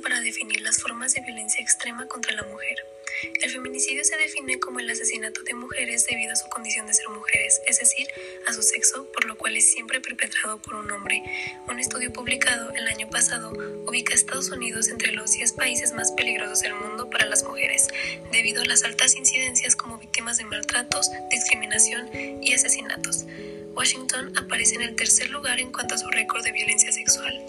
para definir las formas de violencia extrema contra la mujer. El feminicidio se define como el asesinato de mujeres debido a su condición de ser mujeres, es decir, a su sexo, por lo cual es siempre perpetrado por un hombre. Un estudio publicado el año pasado ubica a Estados Unidos entre los 10 países más peligrosos del mundo para las mujeres, debido a las altas incidencias como víctimas de maltratos, discriminación y asesinatos. Washington aparece en el tercer lugar en cuanto a su récord de violencia sexual.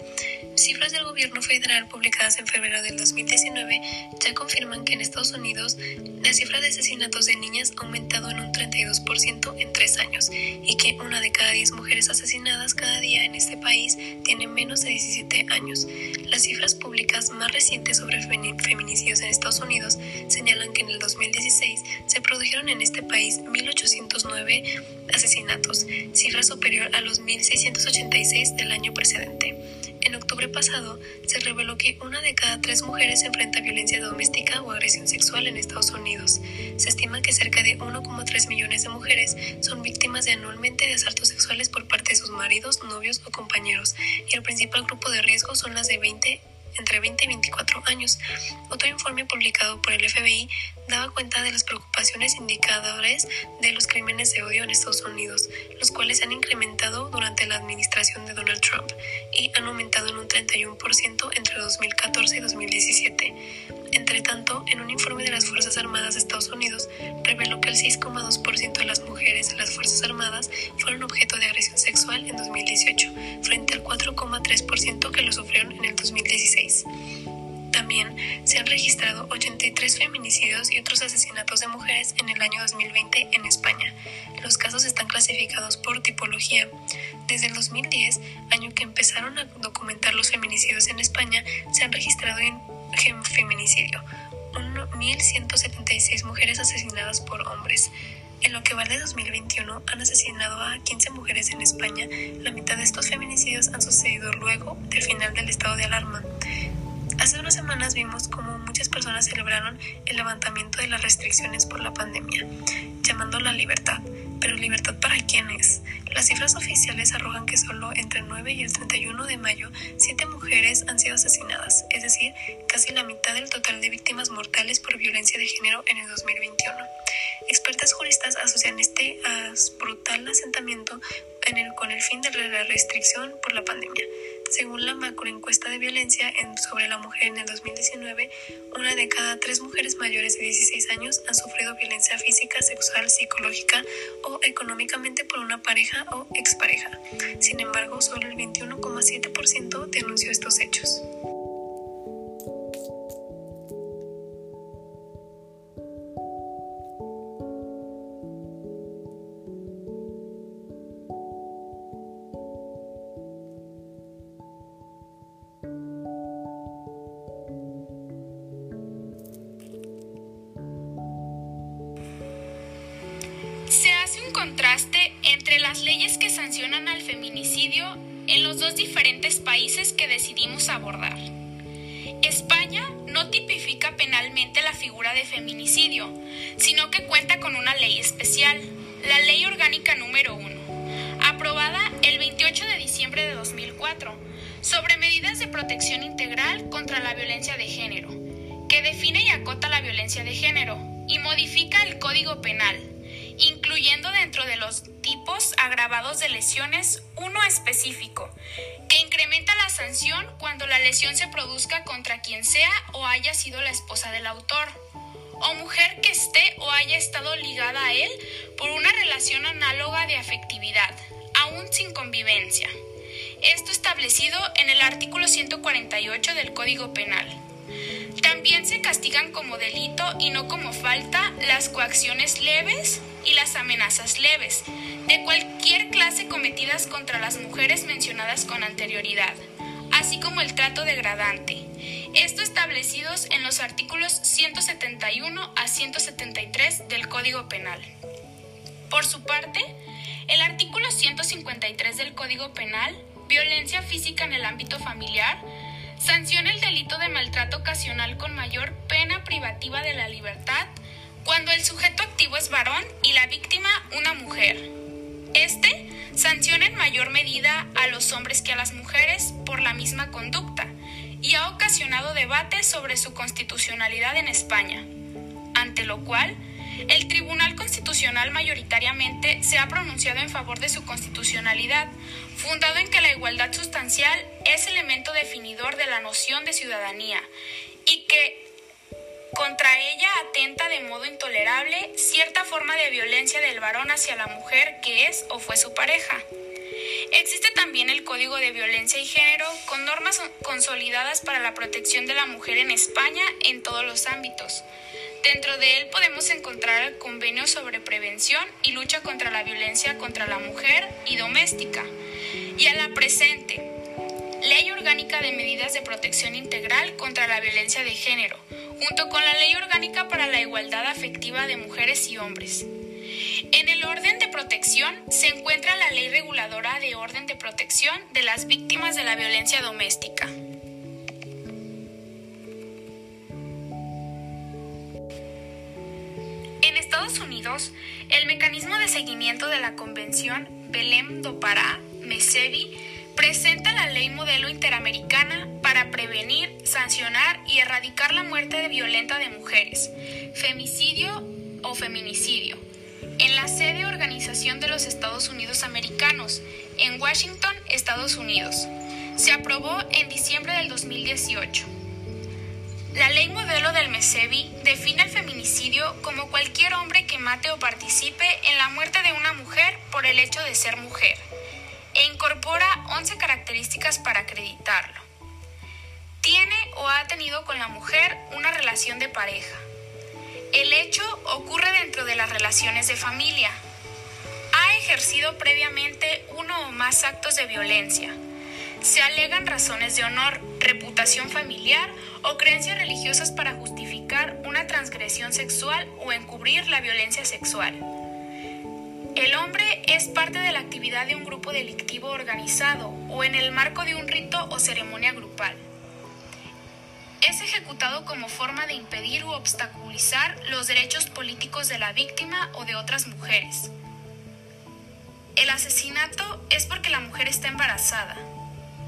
Cifras del gobierno federal publicadas en febrero del 2019 ya confirman que en Estados Unidos la cifra de asesinatos de niñas ha aumentado en un 32% en tres años y que una de cada diez mujeres asesinadas cada día en este país tiene menos de 17 años. Las cifras públicas más recientes sobre feminicidios en Estados Unidos señalan que en el 2016 se produjeron en este país 1.809 asesinatos, cifra superior a los 1.686 del año precedente. En octubre pasado, se reveló que una de cada tres mujeres enfrenta violencia doméstica o agresión sexual en Estados Unidos. Se estima que cerca de 1,3 millones de mujeres son víctimas anualmente de asaltos sexuales por parte de sus maridos, novios o compañeros, y el principal grupo de riesgo son las de 20 entre 20 y 24 años. Otro informe publicado por el FBI daba cuenta de las preocupaciones indicadores de los crímenes de odio en Estados Unidos, los cuales han incrementado durante la administración de Donald Trump y han aumentado en un 31% entre 2014 y 2017. Entre tanto, en un informe de las Fuerzas Armadas de Estados Unidos, reveló que el 6,2% de las mujeres de las Fuerzas Armadas fueron objeto de agresión sexual en 2018, frente al 4,3% que lo sufrieron en el 2016. También se han registrado 83 feminicidios y otros asesinatos de mujeres en el año 2020 en España. Los casos están clasificados por tipología. Desde el 2010, año que empezaron a documentar los feminicidios en España, se han registrado en feminicidio, 1.176 mujeres asesinadas por hombres. En lo que va de 2021 han asesinado a 15 mujeres en España. La mitad de estos feminicidios han sucedido luego del final del estado de alarma. Hace unas semanas vimos cómo muchas personas celebraron el levantamiento de las restricciones por la pandemia, llamando la libertad. Pero libertad para quiénes? Las cifras oficiales arrojan que solo entre el 9 y el 31 de mayo, siete mujeres han sido asesinadas, es decir, casi la mitad del total de víctimas mortales por violencia de género en el 2021. Expertas juristas asocian este brutal asentamiento con el fin de la restricción por la pandemia. Según la macroencuesta de violencia sobre la mujer en el 2019, una de cada tres mujeres mayores de 16 años han sufrido violencia física, sexual, psicológica o económicamente por una pareja o expareja. Sin embargo, solo el 21,7% denunció estos hechos. Contraste entre las leyes que sancionan al feminicidio en los dos diferentes países que decidimos abordar. España no tipifica penalmente la figura de feminicidio, sino que cuenta con una ley especial, la Ley Orgánica número 1, aprobada el 28 de diciembre de 2004, sobre medidas de protección integral contra la violencia de género, que define y acota la violencia de género y modifica el Código Penal incluyendo dentro de los tipos agravados de lesiones uno específico, que incrementa la sanción cuando la lesión se produzca contra quien sea o haya sido la esposa del autor, o mujer que esté o haya estado ligada a él por una relación análoga de afectividad, aún sin convivencia. Esto establecido en el artículo 148 del Código Penal. También se castigan como delito y no como falta las coacciones leves y las amenazas leves, de cualquier clase cometidas contra las mujeres mencionadas con anterioridad, así como el trato degradante. Esto establecidos en los artículos 171 a 173 del Código Penal. Por su parte, el artículo 153 del Código Penal, violencia física en el ámbito familiar, sanciona el delito de maltrato ocasional con mayor pena privativa de la libertad cuando el sujeto activo es varón y la víctima una mujer. Este sanciona en mayor medida a los hombres que a las mujeres por la misma conducta y ha ocasionado debate sobre su constitucionalidad en España, ante lo cual el Tribunal Constitucional mayoritariamente se ha pronunciado en favor de su constitucionalidad, fundado en que la igualdad sustancial es elemento definidor de la noción de ciudadanía y que contra ella atenta de modo intolerable cierta forma de violencia del varón hacia la mujer que es o fue su pareja. Existe también el Código de Violencia y Género con normas consolidadas para la protección de la mujer en España en todos los ámbitos. Dentro de él podemos encontrar el convenio sobre prevención y lucha contra la violencia contra la mujer y doméstica. Y a la presente, Ley Orgánica de Medidas de Protección Integral contra la Violencia de Género, junto con la Ley Orgánica para la Igualdad Afectiva de Mujeres y Hombres. En el orden de protección se encuentra la Ley Reguladora de Orden de Protección de las Víctimas de la Violencia Doméstica. En Estados Unidos, el mecanismo de seguimiento de la Convención Belém do Pará, MESEVI, presenta la ley modelo interamericana para prevenir, sancionar y erradicar la muerte violenta de mujeres, femicidio o feminicidio, en la sede Organización de los Estados Unidos Americanos, en Washington, Estados Unidos. Se aprobó en diciembre del 2018. La ley modelo del MESEVI define el feminicidio como cualquier hombre que mate o participe en la muerte de una mujer por el hecho de ser mujer e incorpora 11 características para acreditarlo. O ha tenido con la mujer una relación de pareja. El hecho ocurre dentro de las relaciones de familia. Ha ejercido previamente uno o más actos de violencia. Se alegan razones de honor, reputación familiar o creencias religiosas para justificar una transgresión sexual o encubrir la violencia sexual. El hombre es parte de la actividad de un grupo delictivo organizado o en el marco de un rito o ceremonia grupal. Es ejecutado como forma de impedir u obstaculizar los derechos políticos de la víctima o de otras mujeres. El asesinato es porque la mujer está embarazada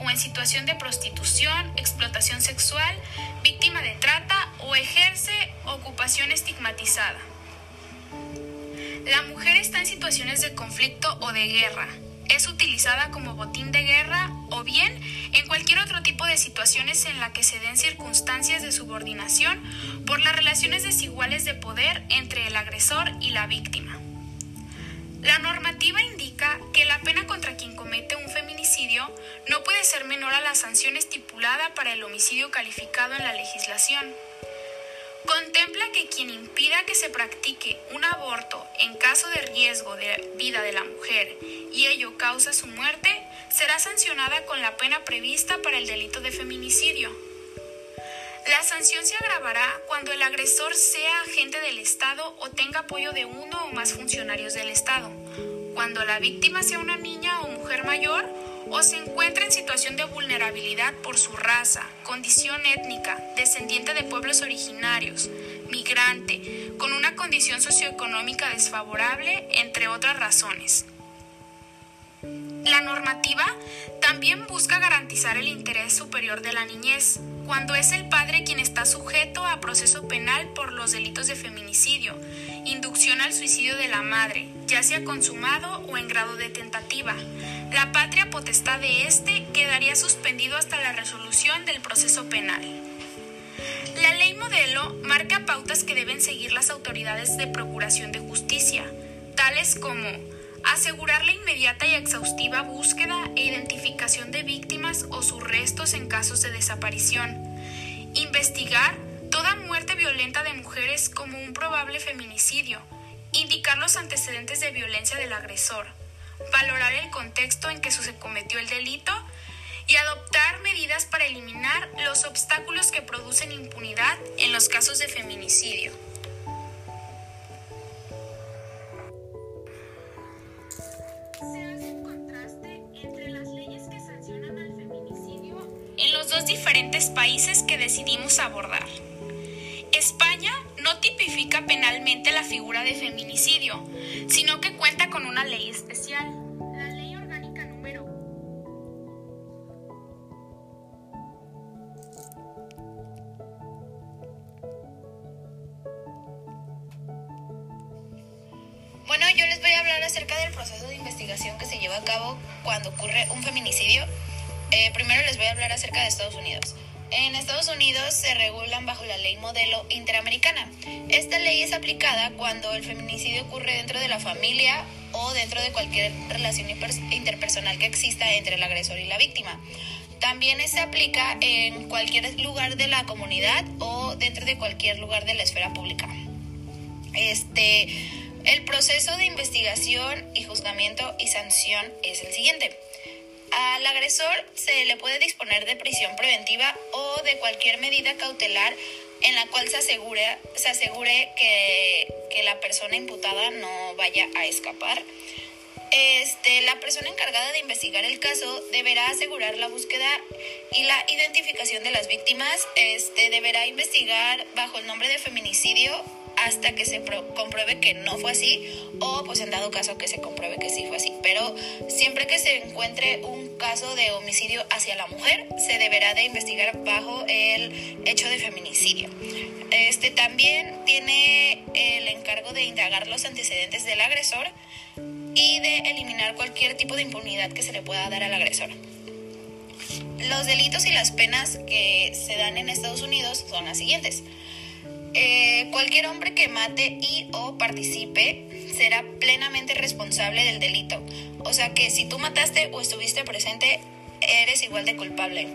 o en situación de prostitución, explotación sexual, víctima de trata o ejerce ocupación estigmatizada. La mujer está en situaciones de conflicto o de guerra. Es utilizada como botín de guerra o bien en cualquier otro tipo de situaciones en la que se den circunstancias de subordinación por las relaciones desiguales de poder entre el agresor y la víctima. La normativa indica que la pena contra quien comete un feminicidio no puede ser menor a la sanción estipulada para el homicidio calificado en la legislación. Contempla que quien impida que se practique un aborto en caso de riesgo de vida de la mujer y ello causa su muerte, será sancionada con la pena prevista para el delito de feminicidio. La sanción se agravará cuando el agresor sea agente del Estado o tenga apoyo de uno o más funcionarios del Estado, cuando la víctima sea una niña o mujer mayor o se encuentra en situación de vulnerabilidad por su raza, condición étnica, descendiente de pueblos originarios, migrante, con una condición socioeconómica desfavorable, entre otras razones. La normativa también busca garantizar el interés superior de la niñez, cuando es el padre quien está sujeto a proceso penal por los delitos de feminicidio, inducción al suicidio de la madre, ya sea consumado o en grado de tentativa. La patria potestad de éste quedaría suspendido hasta la resolución del proceso penal. La ley modelo marca pautas que deben seguir las autoridades de procuración de justicia, tales como asegurar la inmediata y exhaustiva búsqueda e identificación de víctimas o sus restos en casos de desaparición, investigar toda muerte violenta de mujeres como un probable feminicidio, indicar los antecedentes de violencia del agresor, valorar el contexto en que se cometió el delito. Y adoptar medidas para eliminar los obstáculos que producen impunidad en los casos de feminicidio. Dos diferentes países que decidimos abordar. España no tipifica penalmente la figura de feminicidio, sino que cuenta con una ley especial, Eh, primero les voy a hablar acerca de Estados Unidos. En Estados Unidos se regulan bajo la ley modelo interamericana. Esta ley es aplicada cuando el feminicidio ocurre dentro de la familia o dentro de cualquier relación interpersonal que exista entre el agresor y la víctima. También se aplica en cualquier lugar de la comunidad o dentro de cualquier lugar de la esfera pública. Este, el proceso de investigación y juzgamiento y sanción es el siguiente. Al agresor se le puede disponer de prisión preventiva o de cualquier medida cautelar en la cual se asegure, se asegure que, que la persona imputada no vaya a escapar. Este, la persona encargada de investigar el caso deberá asegurar la búsqueda y la identificación de las víctimas. Este, deberá investigar bajo el nombre de feminicidio hasta que se compruebe que no fue así o pues en dado caso que se compruebe que sí fue así. Pero siempre que se encuentre un caso de homicidio hacia la mujer, se deberá de investigar bajo el hecho de feminicidio. Este también tiene el encargo de indagar los antecedentes del agresor y de eliminar cualquier tipo de impunidad que se le pueda dar al agresor. Los delitos y las penas que se dan en Estados Unidos son las siguientes. Eh, cualquier hombre que mate y o participe será plenamente responsable del delito. O sea que si tú mataste o estuviste presente, eres igual de culpable.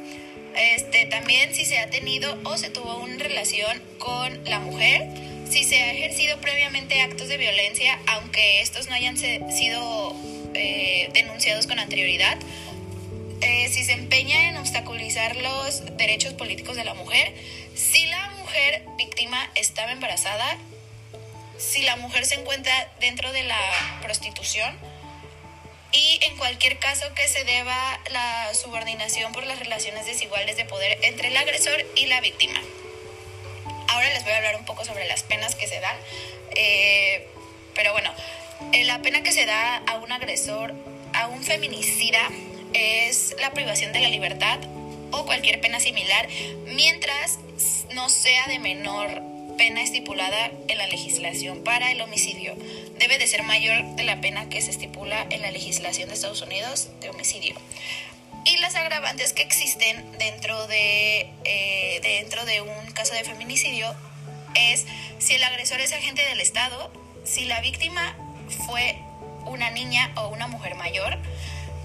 Este, también si se ha tenido o se tuvo una relación con la mujer, si se ha ejercido previamente actos de violencia, aunque estos no hayan sido eh, denunciados con anterioridad, si se empeña en obstaculizar los derechos políticos de la mujer, si la mujer víctima estaba embarazada, si la mujer se encuentra dentro de la prostitución y en cualquier caso que se deba la subordinación por las relaciones desiguales de poder entre el agresor y la víctima. Ahora les voy a hablar un poco sobre las penas que se dan, eh, pero bueno, eh, la pena que se da a un agresor, a un feminicida, es la privación de la libertad o cualquier pena similar, mientras no sea de menor pena estipulada en la legislación para el homicidio. Debe de ser mayor de la pena que se estipula en la legislación de Estados Unidos de homicidio. Y las agravantes que existen dentro de, eh, dentro de un caso de feminicidio es si el agresor es agente del Estado, si la víctima fue una niña o una mujer mayor,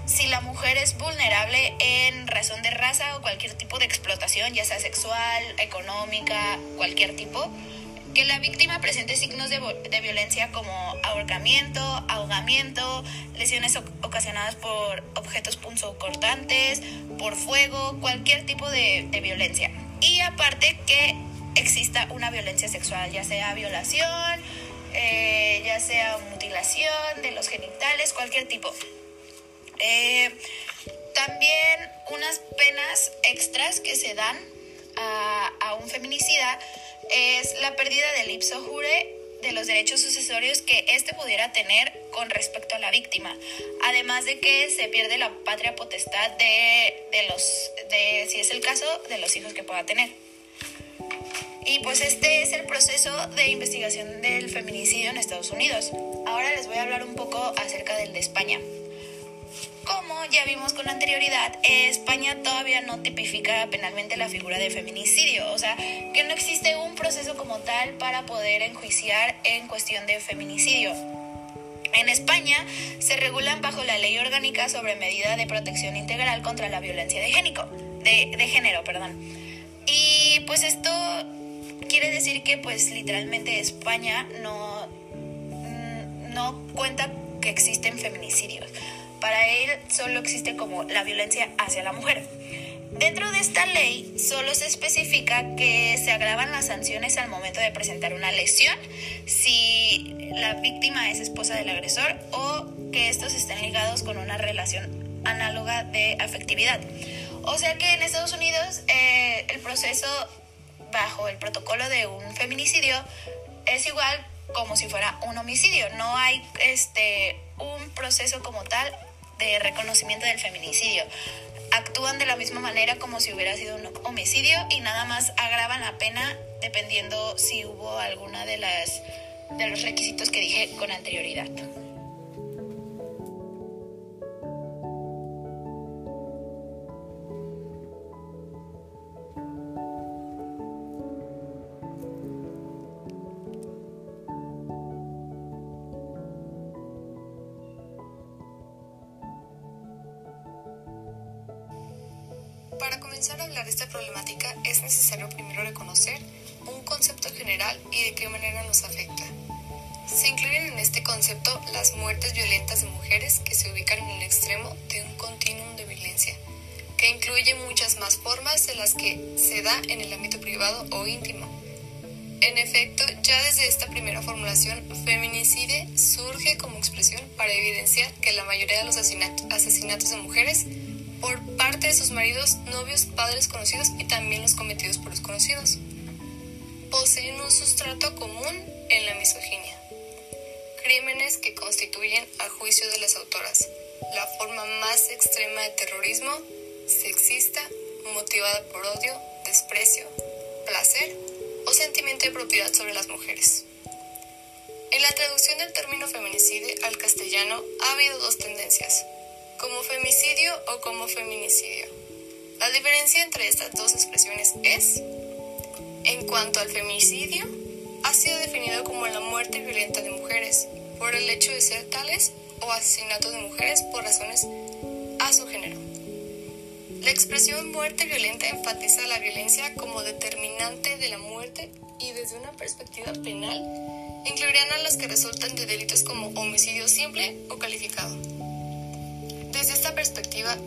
si la mujer es vulnerable en razón de raza o cualquier tipo de explotación, ya sea sexual, económica, cualquier tipo, que la víctima presente signos de, violencia como ahorcamiento, ahogamiento, lesiones ocasionadas por objetos punzocortantes, por fuego, cualquier tipo de, violencia. Y aparte que exista una violencia sexual, ya sea violación, eh, ya sea mutilación de los genitales, cualquier tipo. Eh, también unas penas extras que se dan a, un feminicida es la pérdida del ipso jure de los derechos sucesorios que éste pudiera tener con respecto a la víctima, además de que se pierde la patria potestad de, de los, de, si es el caso, de los hijos que pueda tener. Y pues este es el proceso de investigación del feminicidio en Estados Unidos. Ahora les voy a hablar un poco acerca del de España. Ya vimos con anterioridad, España todavía no tipifica penalmente la figura de feminicidio, o sea, que no existe un proceso como tal para poder enjuiciar en cuestión de feminicidio. En España se regulan bajo la Ley Orgánica sobre Medida de Protección Integral contra la Violencia de, génico, de, de género. Perdón. Y pues esto quiere decir que pues literalmente España no, mm, no cuenta que existen feminicidios. Para él solo existe como la violencia hacia la mujer. Dentro de esta ley solo se especifica que se agravan las sanciones al momento de presentar una lesión si la víctima es esposa del agresor o que estos estén ligados con una relación análoga de afectividad. O sea que en Estados Unidos eh, el proceso bajo el protocolo de un feminicidio es igual como si fuera un homicidio. No hay este un proceso como tal de reconocimiento del feminicidio. Actúan de la misma manera como si hubiera sido un homicidio y nada más agravan la pena dependiendo si hubo alguna de las de los requisitos que dije con anterioridad. Para comenzar a hablar de esta problemática es necesario primero reconocer un concepto general y de qué manera nos afecta. Se incluyen en este concepto las muertes violentas de mujeres que se ubican en el extremo de un continuum de violencia, que incluye muchas más formas de las que se da en el ámbito privado o íntimo. En efecto, ya desde esta primera formulación, feminicide surge como expresión para evidenciar que la mayoría de los asesinatos de mujeres parte de sus maridos, novios, padres conocidos y también los cometidos por los conocidos poseen un sustrato común en la misoginia. Crímenes que constituyen, a juicio de las autoras, la forma más extrema de terrorismo sexista motivada por odio, desprecio, placer o sentimiento de propiedad sobre las mujeres. En la traducción del término feminicidio al castellano ha habido dos tendencias, como femicidio o como feminicidio. La diferencia entre estas dos expresiones es en cuanto al feminicidio, ha sido definido como la muerte violenta de mujeres por el hecho de ser tales o asesinatos de mujeres por razones a su género. La expresión muerte violenta enfatiza la violencia como determinante de la muerte y desde una perspectiva penal incluirían a las que resultan de delitos como homicidio simple o calificado.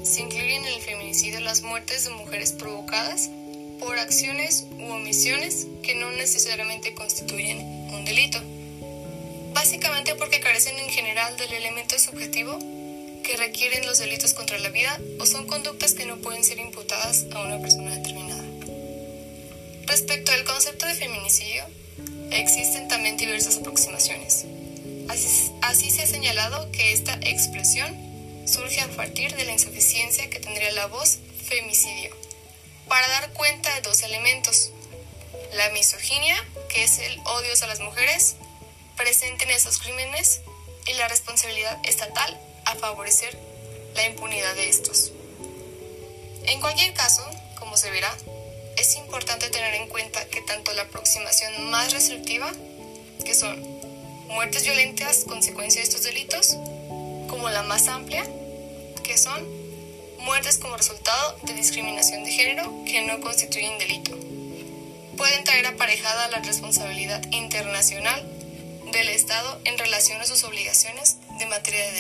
Se incluyen en el feminicidio las muertes de mujeres provocadas por acciones u omisiones que no necesariamente constituyen un delito. Básicamente porque carecen en general del elemento subjetivo que requieren los delitos contra la vida o son conductas que no pueden ser imputadas a una persona determinada. Respecto al concepto de feminicidio, existen también diversas aproximaciones. Así, se ha señalado que esta expresión surge a partir de la insuficiencia que tendría la voz femicidio para dar cuenta de dos elementos. La misoginia, que es el odio a las mujeres, presente en esos crímenes, y la responsabilidad estatal a favorecer la impunidad de estos. En cualquier caso, como se verá, es importante tener en cuenta que tanto la aproximación más restrictiva, que son muertes violentas consecuencia de estos delitos, como la más amplia, que son muertes como resultado de discriminación de género que no constituyen delito. Pueden traer aparejada la responsabilidad internacional del Estado en relación a sus obligaciones de materia